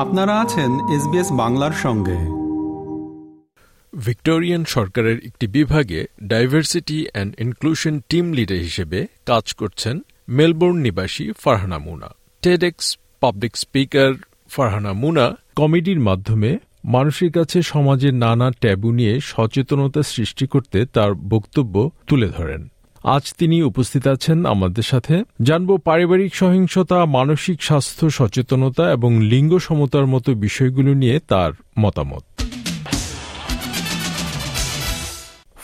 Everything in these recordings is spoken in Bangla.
আপনারা আছেন এসবিএস বাংলার সঙ্গে। ভিক্টোরিয়ান সরকারের একটি বিভাগে diversity and inclusion team leader হিসেবে কাজ করছেন মেলবোর্ন নিবাসী Farhana Muna. TEDx public speaker Farhana Muna কমেডির মাধ্যমে মানুষের কাছে সমাজের নানা ট্যাবু নিয়ে সচেতনতা সৃষ্টি করতে তার বক্তব্য তুলে ধরেন। আজ তিনি উপস্থিত আছেন আমাদের সাথে। জানব পারিবারিক সহিংসতা, মানসিক স্বাস্থ্য, সচেতনতা এবং লিঙ্গ সমতার মতো বিষয়গুলো নিয়ে তার মতামত।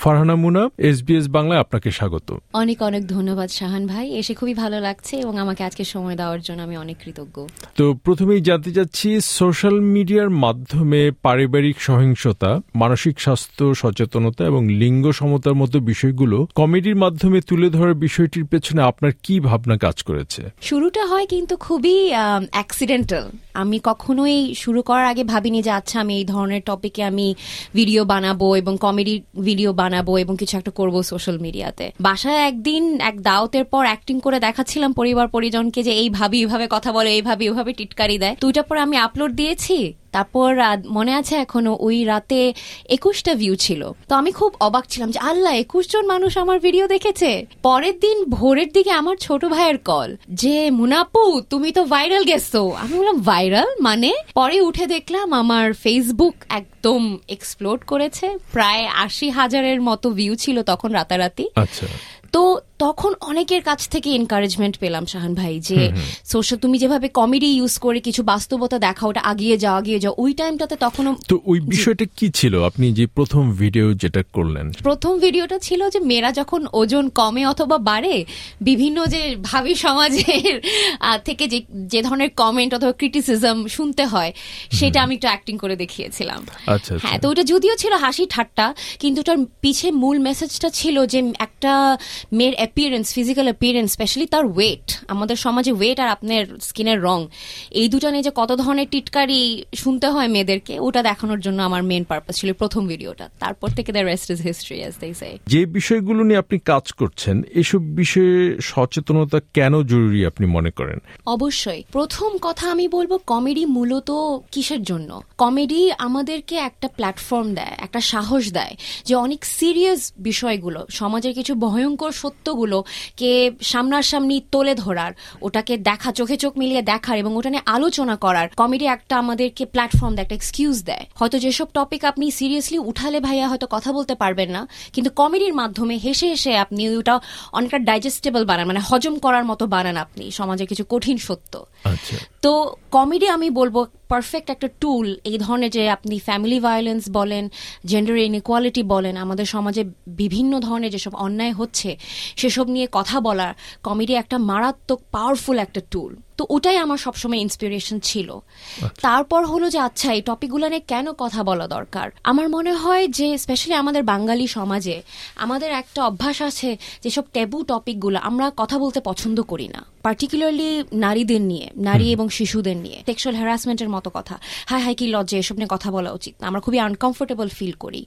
ফারহানা মুনা এসবিএস বাংলায় আপনাকে স্বাগত। অনেক অনেক ধন্যবাদ শাহান ভাই। এসে খুবই ভালো লাগছে এবং আমাকে আজকে সময় দেওয়ার জন্য আমি অনেক কৃতজ্ঞ। তো প্রথমেই জানতে চাচ্ছি সোশ্যাল মিডিয়ার মাধ্যমে পারিবারিক সহিংসতা মানসিক স্বাস্থ্য সচেতনতা এবং লিঙ্গ সমতার মতো বিষয়গুলো কমেডির মাধ্যমে তুলে ধরার বিষয়টির পেছনে আপনার কি ভাবনা কাজ করেছে? শুরুটা হয় কিন্তু খুবই অ্যাক্সিডেন্টাল আমি কখনোই শুরু করার আগে ভাবিনি যে আচ্ছা আমি এই ধরনের টপিকে আমি ভিডিও বানাবো এবং কমেডি ভিডিও বানাবো। এবং কিছু একটা করব সোশ্যাল মিডিয়াতে বাসায় একদিন এক দাওতের পর অ্যাক্টিং করে দেখাচ্ছিলাম পরিবার পরিজনকে যে এইভাবে এইভাবে কথা বলে এইভাবে এইভাবে টিটকারি দেয়। দুইটার পর আমি আপলোড দিয়েছি তারপর মনে আছে এখনও ওই রাতে একুশটা ভিউ ছিল। তো আমি খুব অবাক ছিলাম যে আল্লাহ একুশ জন মানুষ আমার ভিডিও দেখেছে। পরের দিন ভোরের দিকে আমার ছোট ভাইয়ের কল যে মুনাপু তুমি তো ভাইরাল গেছো। আমি বললাম ভাইরাল মানে? পরে উঠে দেখলাম আমার ফেসবুক একদম এক্সপ্লোর করেছে। প্রায় আশি হাজারের মতো ভিউ ছিল তখন রাতারাতি। আচ্ছা। তো তখন অনেকের কাছ থেকে এনকারেজমেন্ট পেলাম শাহান ভাই যে সোশ্যাল তুমি যেভাবে কমেডি ইউজ করে কিছু বাস্তবতা দেখা ওটা আগিয়ে যাও আগিয়ে যাও ওই টাইমটাতে তখনও তো ওই বিষয়টা কি ছিল? আপনি যে প্রথম ভিডিও যেটা করলেন। প্রথম ভিডিওটা ছিল যে মেয়েরা যখন ওজন কমে অথবা বাড়ে বিভিন্ন যে ভাবি সমাজের থেকে যে যে ধরনের কমেন্ট অথবা ক্রিটিসিজম শুনতে হয় সেটা আমি একটু অ্যাক্টিং করে দেখিয়েছিলাম। আচ্ছা হ্যাঁ তো ওটা যদিও ছিল হাসি ঠাট্টা কিন্তু ওটার পিছে মূল মেসেজটা ছিল যে একটা মেয়ের appearance physical appearance specially weight wait আমাদের সমাজে ওয়েট আর আপনার স্কিনের রং এই দুটো নিয়ে যে কত ধরনের টিটকারি শুনতে হয় মেয়েদেরকে ওটা দেখানোর জন্য আমার মেন পারপাস ছিল প্রথম ভিডিওটা তারপর থেকে the rest is history as they say যে বিষয়গুলো নিয়ে আপনি কাজ করছেন এসব বিষয়ে সচেতনতা কেন জরুরি আপনি মনে করেন? অবশ্যই। প্রথম কথা আমি বলব কমেডি মূলত কিসের জন্য? কমেডি আমাদেরকে একটা প্ল্যাটফর্ম দেয় একটা সাহস দেয় যে অনেক সিরিয়াস বিষয়গুলো সমাজের কিছু ভয়ঙ্কর সত্যগুলো কে সামনাসামনি তোলে ধরার, ওটাকে দেখা, চোখে চোখ মিলিয়ে দেখার এবং ওটা নিয়ে আলোচনা করার। কমেডি একটা আমাদেরকে প্ল্যাটফর্ম দেয়, একটা এক্সকিউজ দেয়। হয়তো যেসব টপিক আপনি সিরিয়াসলি উঠালে ভাইয়া হয়তো কথা বলতে পারবেন না, কিন্তু কমেডির মাধ্যমে হেসে হেসে আপনি ওটা অনেকটা ডাইজেস্টেবল বানান মানে হজম করার মতো বানান আপনি, সমাজের কিছু কঠিন সত্য। আচ্ছা। তো কমেডি আমি বলব পারফেক্ট একটা টুল এই ধরনের যে আপনি ফ্যামিলি ভায়োলেন্স বলেন জেন্ডার ইনইকোয়ালিটি বলেন, আমাদের সমাজে বিভিন্ন ধরনের যেসব অন্যায় হচ্ছে, সেসব নিয়ে কথা বলার কমেডি একটা মারাত্মক পাওয়ারফুল একটা টুল তো ওটাই আমার সবসময় ইন্সপিরেশন ছিল। তারপর হলো যে আচ্ছা এই টপিকগুলো নিয়ে কেন কথা বলা দরকার? আমার মনে হয় যে স্পেশালি আমাদের বাঙালি সমাজে আমাদের একটা অভ্যাস আছে যেসব ট্যাবু টপিকগুলো আমরা কথা বলতে পছন্দ করি না। পার্টিকুলারলি নারীদের নিয়ে নারী এবং শিশুদের নিয়ে। সেক্সুয়াল হ্যারাসমেন্টের মতো কথা। হাই হাই কি লজ্জা এসব নিয়ে কথা বলা উচিত আমরা খুবই আনকমফোর্টেবল ফিল করি।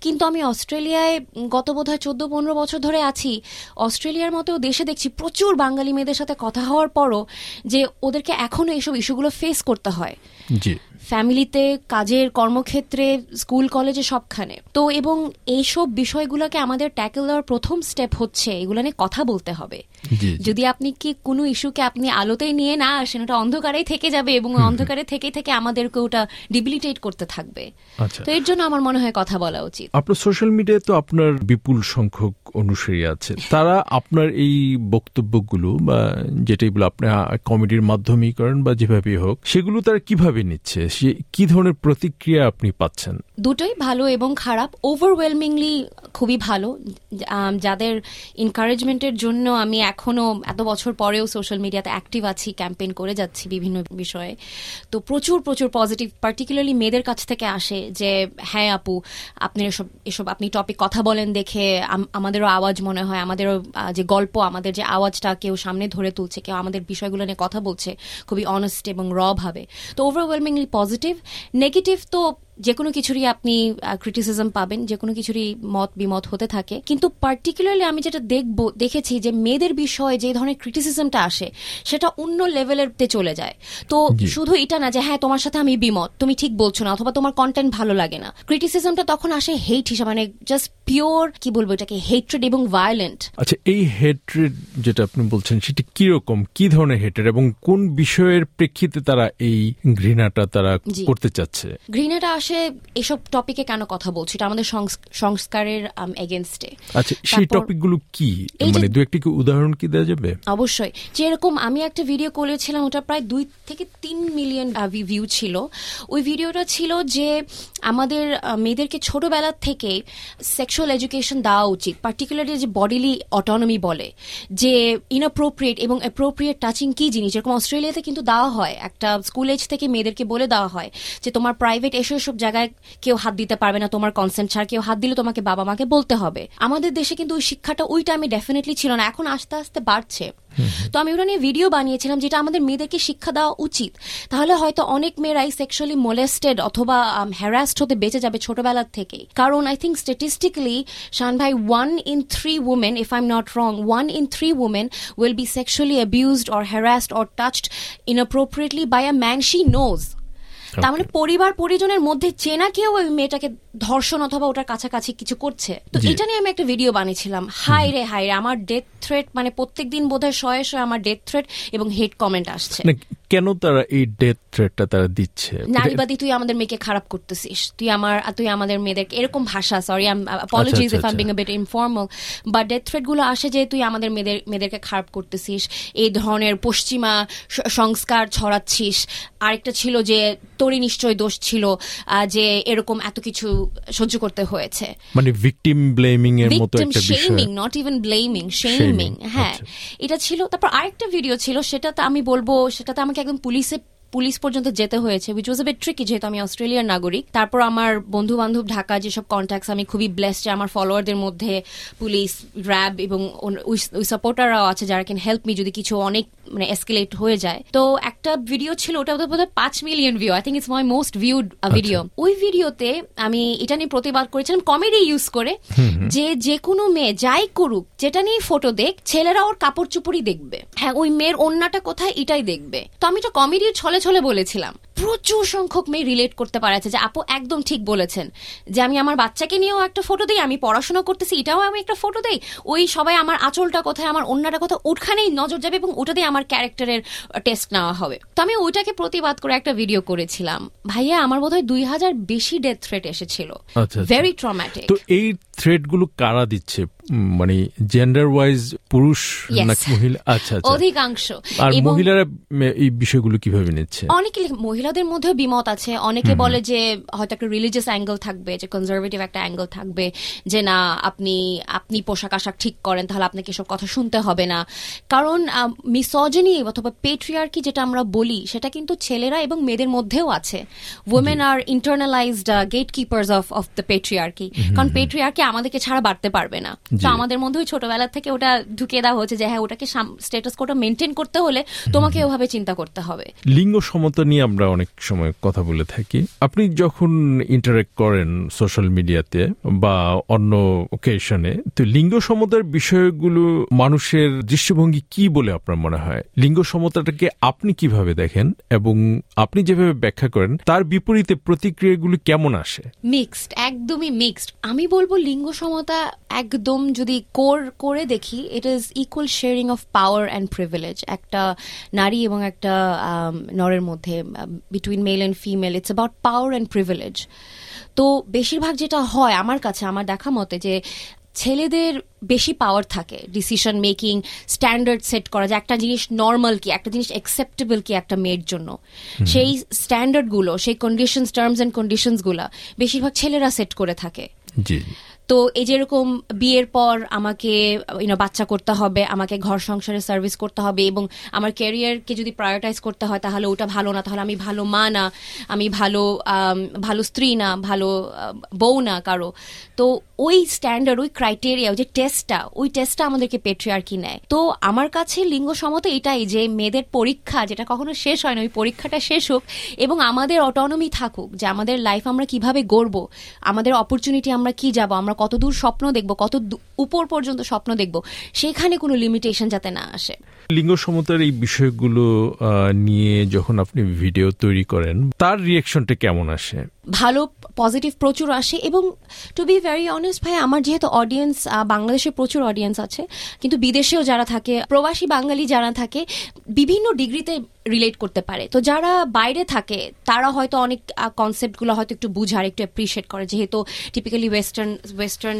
কিন্তু আমি অস্ট্রেলিয়ায় গত বোধ হয় চোদ্দ পনেরো বছর ধরে আছি। অস্ট্রেলিয়ার মতো দেশে দেখছি প্রচুর বাঙালি মেয়েদের সাথে কথা হওয়ার পরও যে ওদেরকে এখনও এইসব ইস্যুগুলো ফেস করতে হয়। ফ্যামিলিতে কাজের কর্মক্ষেত্রে স্কুল কলেজে সবখানে। তো এবং এইসব বিষয়গুলোকে আমাদের ট্যাকেল দেওয়ার প্রথম স্টেপ হচ্ছে এগুলো নিয়ে কথা বলতে হবে। যদি আপনি কি কোনো ইস্যুকে আপনি আলোতেই নিয়ে না আসেন ওটা অন্ধকারেই থেকে যাবে এবং অন্ধকারে থেকে থেকে আমাদেরকে ওটা ডিবিলিটেট করতে থাকবে। আচ্ছা। তো এর জন্য আমার মনে হয় কথা বলা উচিত। আপনার সোশ্যাল মিডিয়ায় তো আপনার বিপুল সংখ্যক অনুসারী আছে। তারা আপনার এই বক্তব্যগুলো বা যেটাই বলে আপনি কমেডির মাধ্যমেই করেন বা যেভাবেই হোক সেগুলো তারা কীভাবে নিচ্ছে? সে কি ধরনের প্রতিক্রিয়া আপনি পাচ্ছেন? দুটোই ভালো এবং খারাপ। ওভারওয়েলমিংলি খুবই ভালো। যাদের এনকারেজমেন্টের জন্য আমি এখনও এত বছর পরেও সোশ্যাল মিডিয়াতে অ্যাক্টিভ আছি ক্যাম্পেইন করে যাচ্ছি বিভিন্ন বিষয়ে। তো প্রচুর প্রচুর পজিটিভ পার্টিকুলারলি মেয়েদের কাছ থেকে আসে যে হ্যাঁ আপু আপনি এসব এসব আপনি টপিক কথা বলেন দেখে আমাদেরও আওয়াজ মনে হয়, আমাদেরও যে গল্প, আমাদের যে আওয়াজটা কেউ সামনে ধরে তুলছে, কেউ আমাদের বিষয়গুলো নিয়ে কথা বলছে, খুবই অনেস্ট এবং র ভাবে। তো ওভারওয়েলমিংলি পজিটিভ নেগেটিভ তো যে কোনো কিছুরই আপনি ক্রিটিসিজম পাবেন যে কোনো কিছুরই মত বিমত হতে থাকে। কিন্তু পার্টিকুলারলি আমি যেটা দেখব দেখেছি যে মেয়েদের বিষয়ে যে ধরনের ক্রিটিসিজমটা আসে সেটা অন্য লেভেলের চলে যায়। তো শুধু এটা না যে হ্যাঁ তোমার সাথে আমি বিমত তুমি ঠিক বলছো না অথবা তোমার কন্টেন্ট ভালো লাগে না। ক্রিটিসিজমটা তখন আসে হেট হিসাবে মানে জাস্ট পিওর কি বলব এটাকে হেট্রেড এবং ভায়োলেন্ট আচ্ছা এই হেট্রেড যেটা আপনি বলছেন সেটি কীরকম? কি ধরনের হেট্রেড এবং কোন বিষয়ের প্রেক্ষিতে তারা এই ঘৃণাটা তারা। করতে চাচ্ছে? ঘৃণাটা আসে এসব টপিকে কেন কথা বলছি? এটা আমাদের সংস- সংস্কারের এগেনস্টে আচ্ছা সেই টপিকগুলো কি? মানে দু একটি কি উদাহরণ কি দেওয়া যাবে? অবশ্যই। যেরকম আমি একটা ভিডিও করেছিলাম ওটা প্রায় দুই থেকে তিন মিলিয়ন ভিউ ছিল। ওই ভিডিওটা ছিল যে আমাদের মেয়েদেরকে ছোটবেলা থেকে সেক্সুয়াল এডুকেশন দেওয়া উচিত পার্টিকুলারলি যে বডিলি অটোনমি বলে যে ইনঅ্যাপ্রোপ্রিয়েট এবং অ্যাপ্রোপ্রিয়েট টাচিং কি জিনিস? যেরকম অস্ট্রেলিয়াতে কিন্তু দেওয়া হয় একটা স্কুল এজ থেকে মেয়েদেরকে বলে দেওয়া হয় যে তোমার প্রাইভেট এসে সব জায়গায় কেউ হাত দিতে পারবে না তোমার কনসেন্ট ছাড়া কেউ হাত দিলে তোমাকে বাবা মাকে বলতে হবে। আমাদের দেশে কিন্তু ওই শিক্ষাটা ওই টাইমে ডেফিনেটলি ছিল না এখন আস্তে আস্তে বাড়ছে। তো আমি ওটা নিয়ে ভিডিও বানিয়েছিলাম যেটা আমাদের মেয়েদেরকে শিক্ষা দেওয়া উচিত। তাহলে হয়তো অনেক মেয়েরাই সেক্সুয়ালি মোলেস্টেড অথবা হ্যারাস্ট হতে বেঁচে যাবে ছোটবেলার থেকেই। কারণ আই থিঙ্ক স্ট্যাটিস্টিক্যালি শান ভাই one in three women if I am not wrong one in three women will be sexually abused or harassed or touched inappropriately by a man she knows তার মানে পরিবার পরিজনের মধ্যে চেনা কেউ ওই মেয়েটাকে ধর্ষণ অথবা ওটার কাছাকাছি কিছু করছে? তো এটা নিয়ে আমি একটা ভিডিও বানিয়েছিলাম। হাই রে হাই রে আমার ডেথ থ্রেট মানে প্রত্যেকদিন বোধহয় শয়ে শয়ে আমার ডেথ থ্রেট এবং হেড কমেন্ট আসছে। কেন তারা এই ডেথ থ্রেটটা তারা দিচ্ছে? নারীবাদী তুই আমাদের মেয়েকে খারাপ করতেছিস। তুই আমার তুই আমাদের মেয়েদেরকে এরকম ভাষা সরি অ্যাপোলজিজ ইফ আই আচ্ছা। বিং বিট ইনফর্মাল বা ডেথ থ্রেটগুলো আসে যে তুই আমাদের মেয়েদের মেয়েদেরকে খারাপ করতেছিস এই ধরনের পশ্চিমা সংস্কার ছড়াচ্ছিস। আরেকটা ছিল যে তোরই নিশ্চয় দোষ ছিল যে এরকম এত কিছু সহ্য করতে হয়েছে। মানে ভিকটিম ব্লেমিং এর মতো একটা বিষয়। Shaming not even blaming shaming হ্যাঁ। আচ্ছা। এটা ছিল তারপর আরেকটা ভিডিও ছিল সেটাতে আমি বলব সেটাতে আমাকে একদম পুলিশে, পুলিশ পর্যন্ত যেতে হয়েছে which was a bit tricky যেহেতু আমি অস্ট্রেলিয়ার নাগরিক। তারপর আমার বন্ধু বান্ধব ঢাকা, যেসব কন্ট্যাক্টস আমি খুবই ব্লেসড যে আমার ফলোয়ারদের মধ্যে পুলিশ র্যাব এবং ওই সাপোর্টাররাও আছে যারা ক্যান হেল্প মি যদি কিছু অনেক মানে এসকেলেট হয়ে যায়। তো একটা ভিডিও ছিল ওটা বোধ হয় পাঁচ million view I think it's my most viewed video ওই ভিডিওতে আমি এটা নিয়ে প্রতিবাদ করেছিলাম কমেডি ইউজ করে যে যে কোনো মেয়ে যাই করুক যেটা নিয়ে ফটো দেখ ছেলেরা ওর কাপড় চুপড়ি দেখবে। হ্যাঁ ওই মেয়ের অন্যটা কোথায় এটাই দেখবে। তো আমি এটা কমেডি ছলে ছলে বলেছিলাম। প্রচুর সংখ্যক মেয়ে রিলেট করতে পারেছে যে আপু একদম ঠিক বলেছেন যে আমি আমার বাচ্চাকে নিয়েও একটা ফটো দিই আমি পড়াশোনা করতেছি এটাও আমি একটা ফটো দিই। ওই সবাই আমার আঁচলটা কোথায় আমার অন্যটা কোথায় ওখানেই নজর যাবে এবং ওটা দিয়ে আমার ক্যারেক্টারের টেস্ট নেওয়া হবে। তো আমি ওইটাকে প্রতিবাদ করে একটা ভিডিও করেছিলাম। ভাইয়া আমার বোধহয় দুই হাজার বেশি ডেথ থ্রেট এসেছিল। আচ্ছা, আচ্ছা। ভেরি ট্রমাটিক তো এই থ্রেডগুলো কারা দিচ্ছে? মানে জেন্ডার ওয়াইজ পুরুষ নাকি মহিলা? আচ্ছা আচ্ছা। অধিকাংশ। আর মহিলারা এই বিষয়গুলো কীভাবে নিচ্ছে? অনেকে মহিলাদের মধ্যেও বিমত আছে। অনেকে বলে যে হয়তো একটা রিলিজিয়াস অ্যাঙ্গেল থাকবে যে কনজারভেটিভ একটা অ্যাঙ্গেল থাকবে যে না আপনি আপনি পোশাক আশাক ঠিক করেন তাহলে আপনাকে এসব কথা শুনতে হবে না। কারণ মিসজনি অথবা পেট্রিয়ার্কি যেটা আমরা বলি সেটা কিন্তু ছেলেরা এবং মেয়েদের মধ্যেও আছে। Women are internalized gatekeepers of of the patriarchy কারণ পেট্রিয়ার্কি আমাদেরকে ছাড়া বাড়তে পারবে না। তো আমাদের মধ্যে ছোটবেলা থেকে ওটা ঢুকিয়ে দেওয়া হচ্ছে যে হ্যাঁ ওটাকে স্টেটাস কোটা মেনটেন করতে হলে তোমাকে ওভাবে চিন্তা করতে হবে। লিঙ্গ সমতা নিয়ে আমরা অনেক সময় কথা বলে থাকি। আপনি যখন ইন্টারেক্ট করেন সোশ্যাল মিডিয়াতে বা অন্য ওকেশনে তো লিঙ্গ সমতার বিষয়গুলো মানুষের দৃষ্টিভঙ্গি কি বলে আপনার মনে হয়? লিঙ্গ সমতাটাকে আপনি কীভাবে দেখেন এবং আপনি যেভাবে ব্যাখ্যা করেন তার বিপরীতে প্রতিক্রিয়াগুলো কেমন আসে? মিক্সড একদমই মিক্সড আমি বলব লিঙ্গ সমতা একদম যদি কোর করে দেখি it is equal sharing of power and privilege একটা নারী এবং একটা নরের মধ্যে between male and female it's about power and privilege তো বেশিরভাগ যেটা হয় আমার কাছে আমার দেখা মতে যে ছেলেদের বেশি পাওয়ার থাকে ডিসিশন মেকিং স্ট্যান্ডার্ড সেট করা যে একটা জিনিস নর্মাল কি একটা জিনিস অ্যাকসেপ্টেবল কি একটা মেয়ের জন্য। সেই স্ট্যান্ডার্ডগুলো সেই কন্ডিশনস টার্মস অ্যান্ড কন্ডিশনসগুলো বেশিরভাগ ছেলেরা সেট করে থাকে। তো এই যেরকম বিয়ের পর আমাকে ইউনো বাচ্চা করতে হবে, আমাকে ঘর সংসারে সার্ভিস করতে হবে এবং আমার ক্যারিয়ারকে যদি প্রায়োরিটাইজ করতে হয় তাহলে ওটা ভালো না। তাহলে আমি ভালো মা না, আমি ভালো ভালো স্ত্রী না, ভালো বউ না কারও। তো ওই স্ট্যান্ডার্ড ওই ক্রাইটেরিয়া ওই যে টেস্টটা ওই টেস্টটা আমাদেরকে পেট্রিয়ার্কি নেয়। তো আমার কাছে লিঙ্গ সমতা এটাই যে মেয়েদের পরীক্ষা, যেটা কখনো শেষ হয় না, ওই পরীক্ষাটা শেষ হোক এবং আমাদের অটোনমি থাকুক যে আমাদের লাইফ আমরা কীভাবে গড়ব, আমাদের অপরচুনিটি আমরা কি যাব, আমরা কতদূর স্বপ্ন দেখব, কত উপর পর্যন্ত স্বপ্ন দেখব, সেখানে কোনো লিমিটেশন যাতে না আসে। লিঙ্গ সমতার এই বিষয়গুলো নিয়ে যখন আপনি ভিডিও তৈরি করেন, তার রিয়েকশনটা কেমন আসে? ভালো পজিটিভ প্রচুর আসে এবং টু বি ভেরি অনেস্ট ভাই আমার যেহেতু অডিয়েন্স বাংলাদেশে প্রচুর অডিয়েন্স আছে কিন্তু বিদেশেও যারা থাকে প্রবাসী বাঙালি যারা থাকে বিভিন্ন ডিগ্রিতে রিলেট করতে পারে। তো যারা বাইরে থাকে তারা হয়তো অনেক কনসেপ্টগুলো হয়তো একটু বুঝার একটু অ্যাপ্রিসিয়েট করে। যেহেতু টিপিক্যালি ওয়েস্টার্ন ওয়েস্টার্ন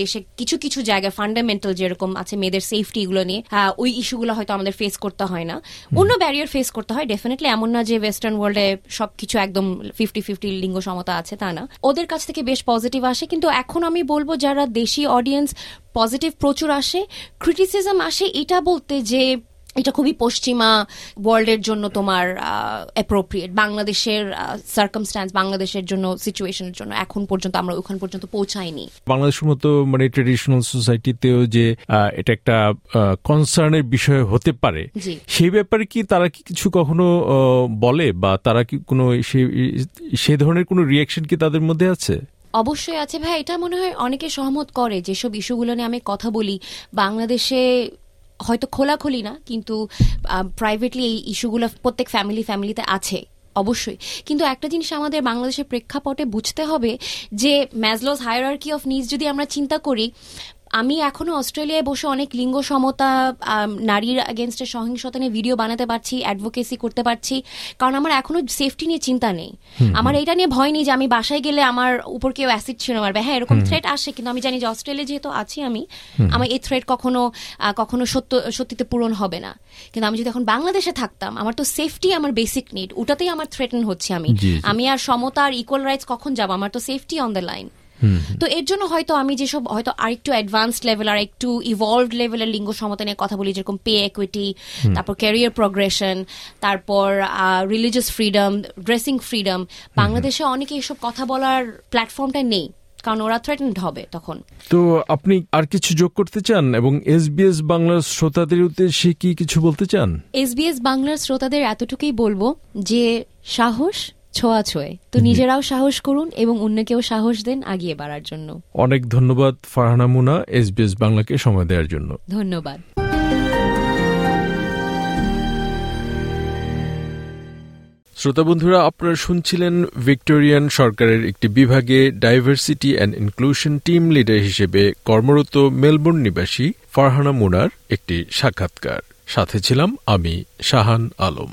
দেশে কিছু কিছু জায়গায় ফান্ডামেন্টাল যেরকম আছে মেয়েদের সেফটি এগুলো নিয়ে ওই ইস্যুগুলো হয়তো আমাদের ফেস করতে হয় না। অন্য ব্যারিয়ার ফেস করতে হয় ডেফিনেটলি এমন না যে ওয়েস্টার্ন ওয়ার্ল্ডে সবকিছু একদম ফিফটি ফিফটি লিঙ্গ সমতা আছে, তা না। ওদের কাছ থেকে বেশ পজিটিভ আসে, কিন্তু এখন আমি বলব যারা দেশি অডিয়েন্স পজিটিভ প্রচুর আসে ক্রিটিসিজম আসে, এটা বলতে যে এটা খুবই পশ্চিমা ওয়ার্ল্ডের জন্য তোমার অ্যাপ্রোপ্রিয়েট বাংলাদেশের সার্কামস্ট্যান্স বাংলাদেশের জন্য সিচুয়েশনের জন্য এখন পর্যন্ত আমরা ওখান পর্যন্ত পৌঁছাইনি। বাংলাদেশের মতো মানে ট্রেডিশনাল সোসাইটিতেও যে এটা একটা কনসার্নের বিষয় হতে পারে সেই ব্যাপারে কি তারা কি কিছু কখনো বলে বা তারা কি কোনো সে- ধরনের কোনো রিয়াকশন কি তাদের মধ্যে আছে? অবশ্যই আছে। ভাই এটা মনে হয় অনেকে সহমত করে যেসব ইস্যুগুলো নিয়ে আমি কথা বলি বাংলাদেশে হয়তো খোলাখুলি না, কিন্তু প্রাইভেটলি এই ইস্যুগুলো প্রত্যেক ফ্যামিলি ফ্যামিলিতে আছে, অবশ্যই। কিন্তু একটা জিনিস আমাদের বাংলাদেশের প্রেক্ষাপটে বুঝতে হবে যে ম্যাজলস হায়ারার্কি অফ নিজ যদি আমরা চিন্তা করি আমি এখনও অস্ট্রেলিয়ায় বসে অনেক লিঙ্গ সমতা নারীর এগেনস্টে সহিংসতা নিয়ে ভিডিও বানাতে পারছি অ্যাডভোকেসি করতে পারছি। কারণ আমার এখনও সেফটি নিয়ে চিন্তা নেই। আমার এটা নিয়ে ভয় নেই যে আমি বাসায় গেলে আমার উপর কেউ অ্যাসিড ছিল মারবে। হ্যাঁ এরকম থ্রেট আসে কিন্তু আমি জানি যে অস্ট্রেলিয়া যেহেতু আছি আমি আমার এই থ্রেট কখনো কখনো সত্য সত্যিতে পূরণ হবে না। কিন্তু আমি যদি এখন বাংলাদেশে থাকতাম আমার তো সেফটি আমার বেসিক নিড ওটাতেই আমার থ্রেটেন হচ্ছে আমি। আমি আর সমতা আর ইকুয়াল রাইটস কখন যাব? আমার তো সেফটি অন দ্য লাইন তো এর জন্য হয়তো আমি যেসব হয়তো আরেকটু অ্যাডভান্সড লেভেল আর একটু ইভলভড লেভেলের লিঙ্গ সমতা নিয়ে কথা বলি যেরকম পে একুইটি তারপর ক্যারিয়ার প্রগ্রেশন তারপর রিলিজিয়াস ফ্রিডম ড্রেসিং ফ্রিডম বাংলাদেশে অনেকে এসব কথা বলার প্ল্যাটফর্মটা নেই কারণ ওরা থ্রেটেন্ড হবে তখন। তো আপনি আর কিছু যোগ করতে চান? এবং এসবিএস বাংলার শ্রোতাদের উদ্দেশ্যে কি কিছু বলতে চান? এসবিএস বাংলার শ্রোতাদের এতটুকুই বলব যে সাহস ছোঁয়া ছোঁয় তো নিজেরাও সাহস করুন এবং অন্যকেও সাহস দেন আগিয়ে বাড়ার জন্য। অনেক ধন্যবাদ ফারহানা মুনা এসবিএস বাংলাকে সময় দেওয়ার জন্য। ধন্যবাদ। শ্রোতা বন্ধুরা আপনারা শুনছিলেন ভিক্টোরিয়ান সরকারের একটি বিভাগে diversity and inclusion team leader হিসেবে কর্মরত মেলবোর্ন নিবাসী ফারহানা মুনার একটি সাক্ষাৎকার। সাথে ছিলাম আমি শাহান আলম।